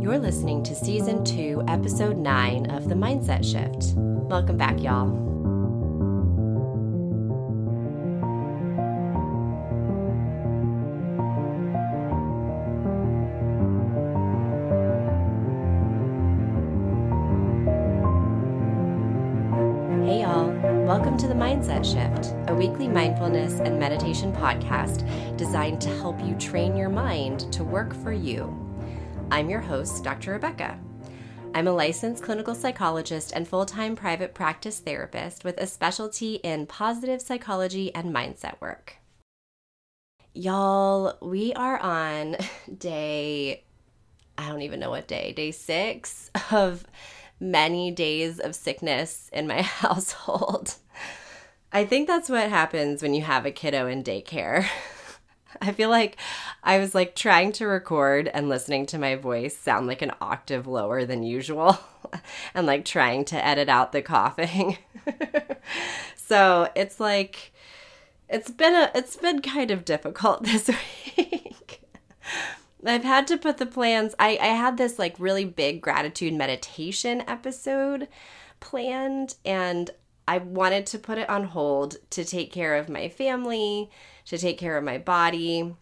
You're listening to Season 2, Episode 9 of The Mindset Shift. Welcome back, y'all. Hey, y'all. Welcome to The Mindset Shift, a weekly mindfulness and meditation podcast designed to help you train your mind to work for you. I'm your host, Dr. Rebecca. I'm a licensed clinical psychologist and full time private practice therapist with a specialty in positive psychology and mindset work. Y'all, we are on day, I don't even know what day, day six of many days of sickness in my household. I think that's what happens when you have a kiddo in daycare. I feel like I was like trying to record and listening to my voice sound like an octave lower than usual and like trying to edit out the coughing. so, it's like it's been a it's been kind of difficult this week. I've had to put the plans I I had this like really big gratitude meditation episode planned and I wanted to put it on hold to take care of my family, to take care of my body.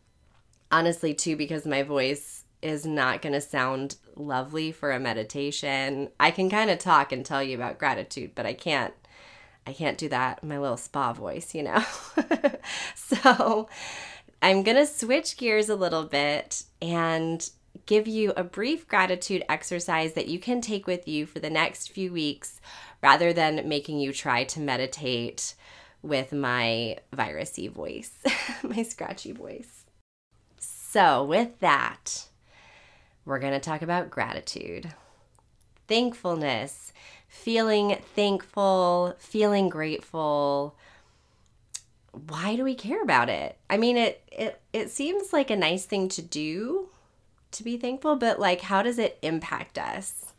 Honestly, too, because my voice is not going to sound lovely for a meditation. I can kind of talk and tell you about gratitude, but I can't I can't do that my little spa voice, you know. so, I'm going to switch gears a little bit and give you a brief gratitude exercise that you can take with you for the next few weeks rather than making you try to meditate with my virusy voice, my scratchy voice. So, with that, we're going to talk about gratitude, thankfulness, feeling thankful, feeling grateful. Why do we care about it? I mean, it it it seems like a nice thing to do to be thankful, but like how does it impact us?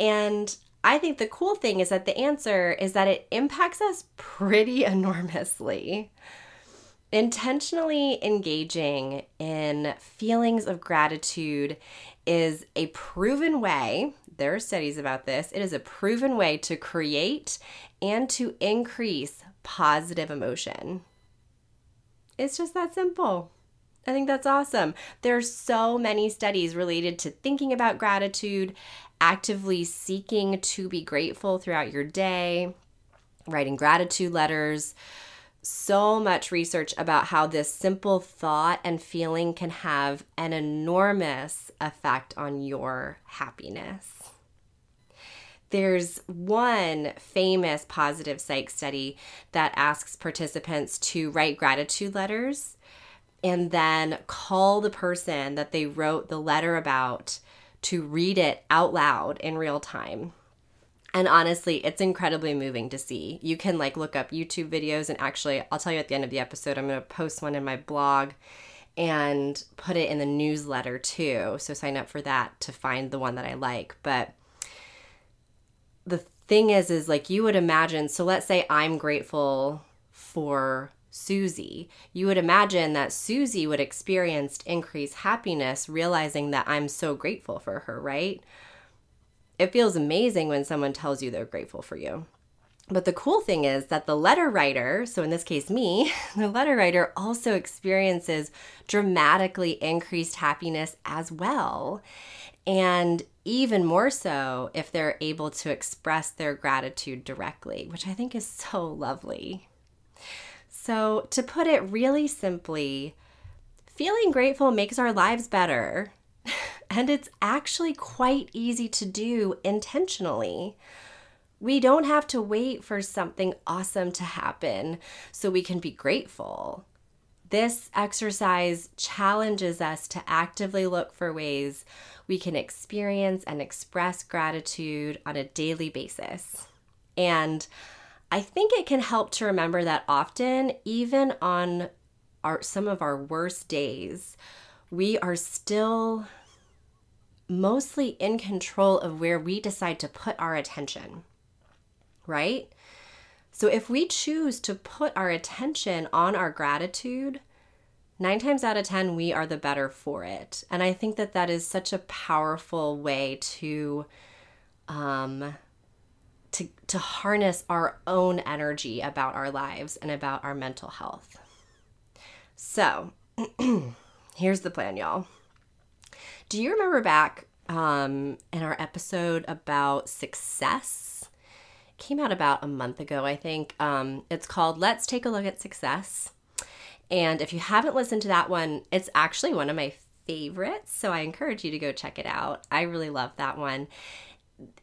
And I think the cool thing is that the answer is that it impacts us pretty enormously. Intentionally engaging in feelings of gratitude is a proven way, there are studies about this, it is a proven way to create and to increase positive emotion. It's just that simple. I think that's awesome. There's so many studies related to thinking about gratitude, actively seeking to be grateful throughout your day, writing gratitude letters. So much research about how this simple thought and feeling can have an enormous effect on your happiness. There's one famous positive psych study that asks participants to write gratitude letters and then call the person that they wrote the letter about to read it out loud in real time. And honestly, it's incredibly moving to see. You can like look up YouTube videos and actually I'll tell you at the end of the episode I'm going to post one in my blog and put it in the newsletter too. So sign up for that to find the one that I like. But the thing is is like you would imagine so let's say I'm grateful for Susie. You would imagine that Susie would experience increased happiness realizing that I'm so grateful for her, right? It feels amazing when someone tells you they're grateful for you. But the cool thing is that the letter writer, so in this case, me, the letter writer also experiences dramatically increased happiness as well. And even more so if they're able to express their gratitude directly, which I think is so lovely. So, to put it really simply, feeling grateful makes our lives better. And it's actually quite easy to do intentionally. We don't have to wait for something awesome to happen so we can be grateful. This exercise challenges us to actively look for ways we can experience and express gratitude on a daily basis. And I think it can help to remember that often, even on our, some of our worst days, we are still mostly in control of where we decide to put our attention, right? So if we choose to put our attention on our gratitude, nine times out of 10, we are the better for it. And I think that that is such a powerful way to, um, to, to harness our own energy about our lives and about our mental health. So, here's the plan, y'all. Do you remember back um, in our episode about success? came out about a month ago, I think. Um, it's called Let's Take a Look at Success. And if you haven't listened to that one, it's actually one of my favorites. So I encourage you to go check it out. I really love that one.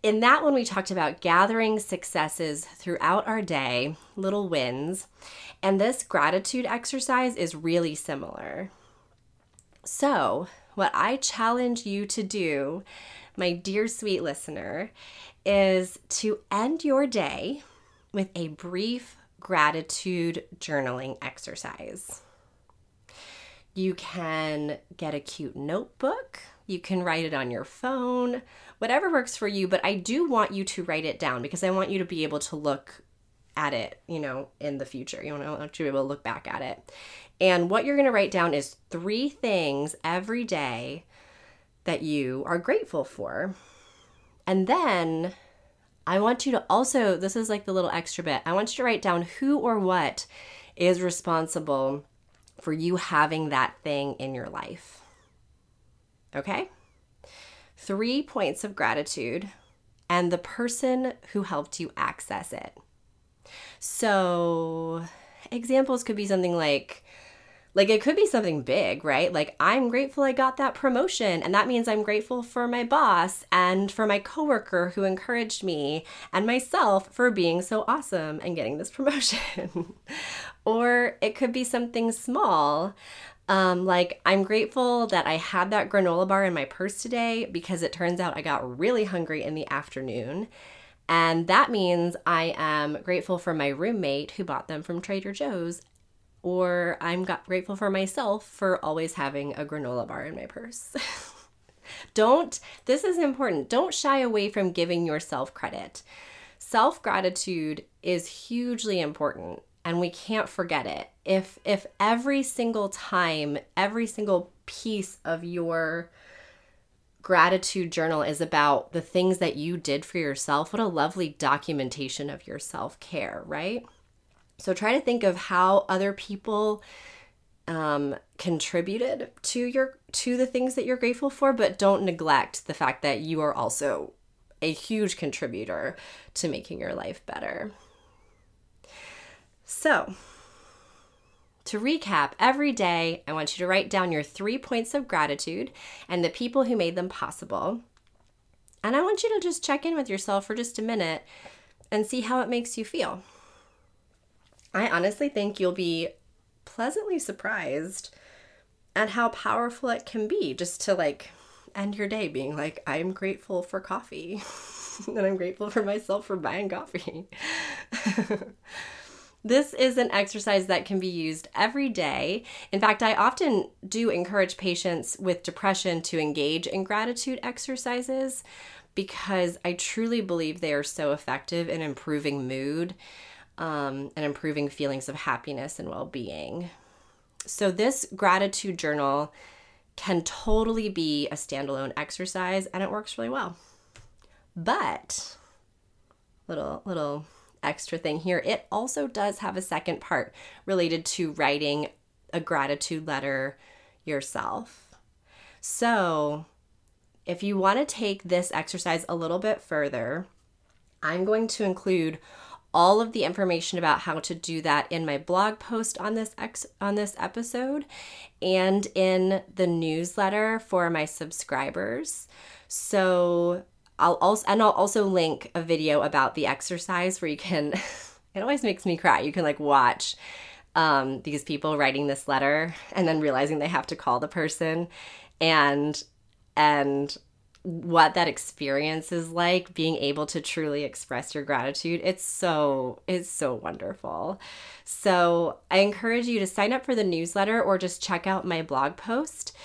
In that one, we talked about gathering successes throughout our day, little wins. And this gratitude exercise is really similar. So, what I challenge you to do, my dear sweet listener, is to end your day with a brief gratitude journaling exercise. You can get a cute notebook. You can write it on your phone, whatever works for you. But I do want you to write it down because I want you to be able to look at it, you know, in the future. You want to be able to look back at it. And what you're going to write down is three things every day that you are grateful for. And then I want you to also, this is like the little extra bit, I want you to write down who or what is responsible for you having that thing in your life. Okay? Three points of gratitude and the person who helped you access it. So, examples could be something like, like it could be something big, right? Like I'm grateful I got that promotion and that means I'm grateful for my boss and for my coworker who encouraged me and myself for being so awesome and getting this promotion. or it could be something small. Um, like, I'm grateful that I had that granola bar in my purse today because it turns out I got really hungry in the afternoon. And that means I am grateful for my roommate who bought them from Trader Joe's or I'm grateful for myself for always having a granola bar in my purse. don't, this is important, don't shy away from giving yourself credit. Self gratitude is hugely important and we can't forget it. If if every single time, every single piece of your gratitude journal is about the things that you did for yourself, what a lovely documentation of your self-care, right? So try to think of how other people um, contributed to your to the things that you're grateful for, but don't neglect the fact that you are also a huge contributor to making your life better. So, to recap, every day I want you to write down your three points of gratitude and the people who made them possible. And I want you to just check in with yourself for just a minute and see how it makes you feel. I honestly think you'll be pleasantly surprised at how powerful it can be just to like end your day being like, I'm grateful for coffee. and I'm grateful for myself for buying coffee. this is an exercise that can be used every day. In fact, I often do encourage patients with depression to engage in gratitude exercises because I truly believe they are so effective in improving mood um, and improving feelings of happiness and well being. So, this gratitude journal can totally be a standalone exercise and it works really well. But, little, little extra thing here, it also does have a second part related to writing a gratitude letter yourself. So, if you want to take this exercise a little bit further, I'm going to include all of the information about how to do that in my blog post on this ex- on this episode and in the newsletter for my subscribers. So I'll also and I'll also link a video about the exercise where you can it always makes me cry. You can like watch um, these people writing this letter and then realizing they have to call the person. And and what that experience is like being able to truly express your gratitude it's so it's so wonderful. So i encourage you to sign up for the newsletter or just check out my blog post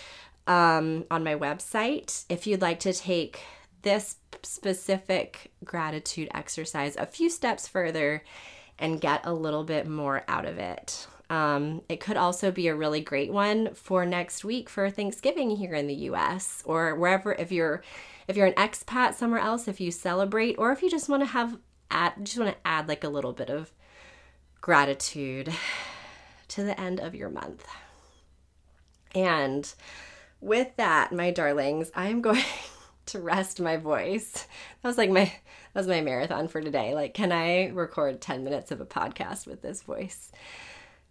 um, on my website. If you'd like to take this specific gratitude exercise a few steps further and get a little bit more out of it Um, it could also be a really great one for next week for Thanksgiving here in the U.S. or wherever. If you're if you're an expat somewhere else, if you celebrate, or if you just want to have add just want to add like a little bit of gratitude to the end of your month. And with that, my darlings, I am going to rest my voice. That was like my that was my marathon for today. Like, can I record 10 minutes of a podcast with this voice?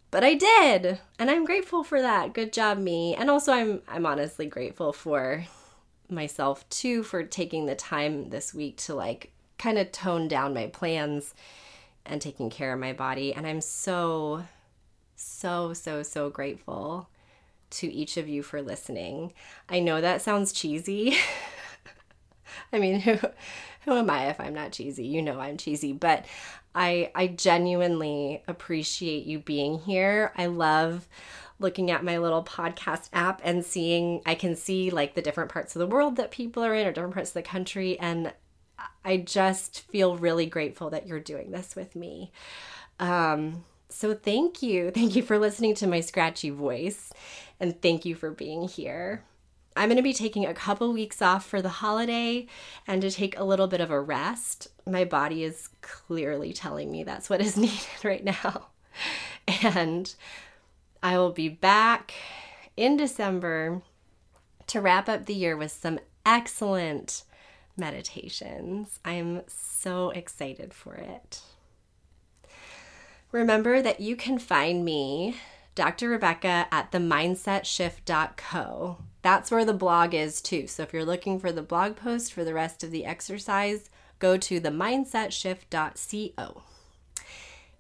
But I did, and I'm grateful for that. Good job, me. And also I'm I'm honestly grateful for myself too for taking the time this week to like kind of tone down my plans and taking care of my body. And I'm so so so so grateful to each of you for listening. I know that sounds cheesy. I mean, who who am I if I'm not cheesy? You know I'm cheesy, but I I genuinely appreciate you being here. I love looking at my little podcast app and seeing I can see like the different parts of the world that people are in or different parts of the country and I just feel really grateful that you're doing this with me. Um so thank you. Thank you for listening to my scratchy voice and thank you for being here. I'm going to be taking a couple weeks off for the holiday and to take a little bit of a rest. My body is clearly telling me that's what is needed right now. And I will be back in December to wrap up the year with some excellent meditations. I'm so excited for it. Remember that you can find me, Dr. Rebecca, at themindsetshift.co. That's where the blog is too. So if you're looking for the blog post for the rest of the exercise, go to themindsetShift.co.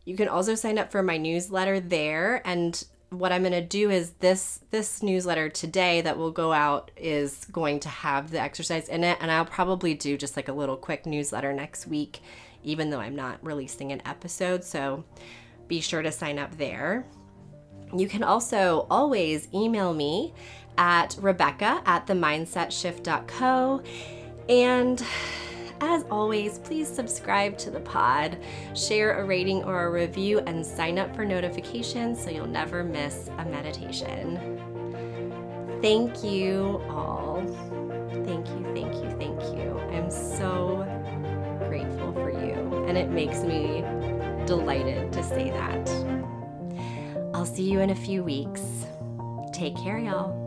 You can also sign up for my newsletter there and what I'm going to do is this this newsletter today that will go out is going to have the exercise in it and I'll probably do just like a little quick newsletter next week even though I'm not releasing an episode. So be sure to sign up there. You can also always email me at Rebecca at themindsetshift.co. And as always, please subscribe to the pod, share a rating or a review, and sign up for notifications so you'll never miss a meditation. Thank you all. Thank you, thank you, thank you. I'm so grateful for you, and it makes me delighted to say that. I'll see you in a few weeks. Take care, y'all.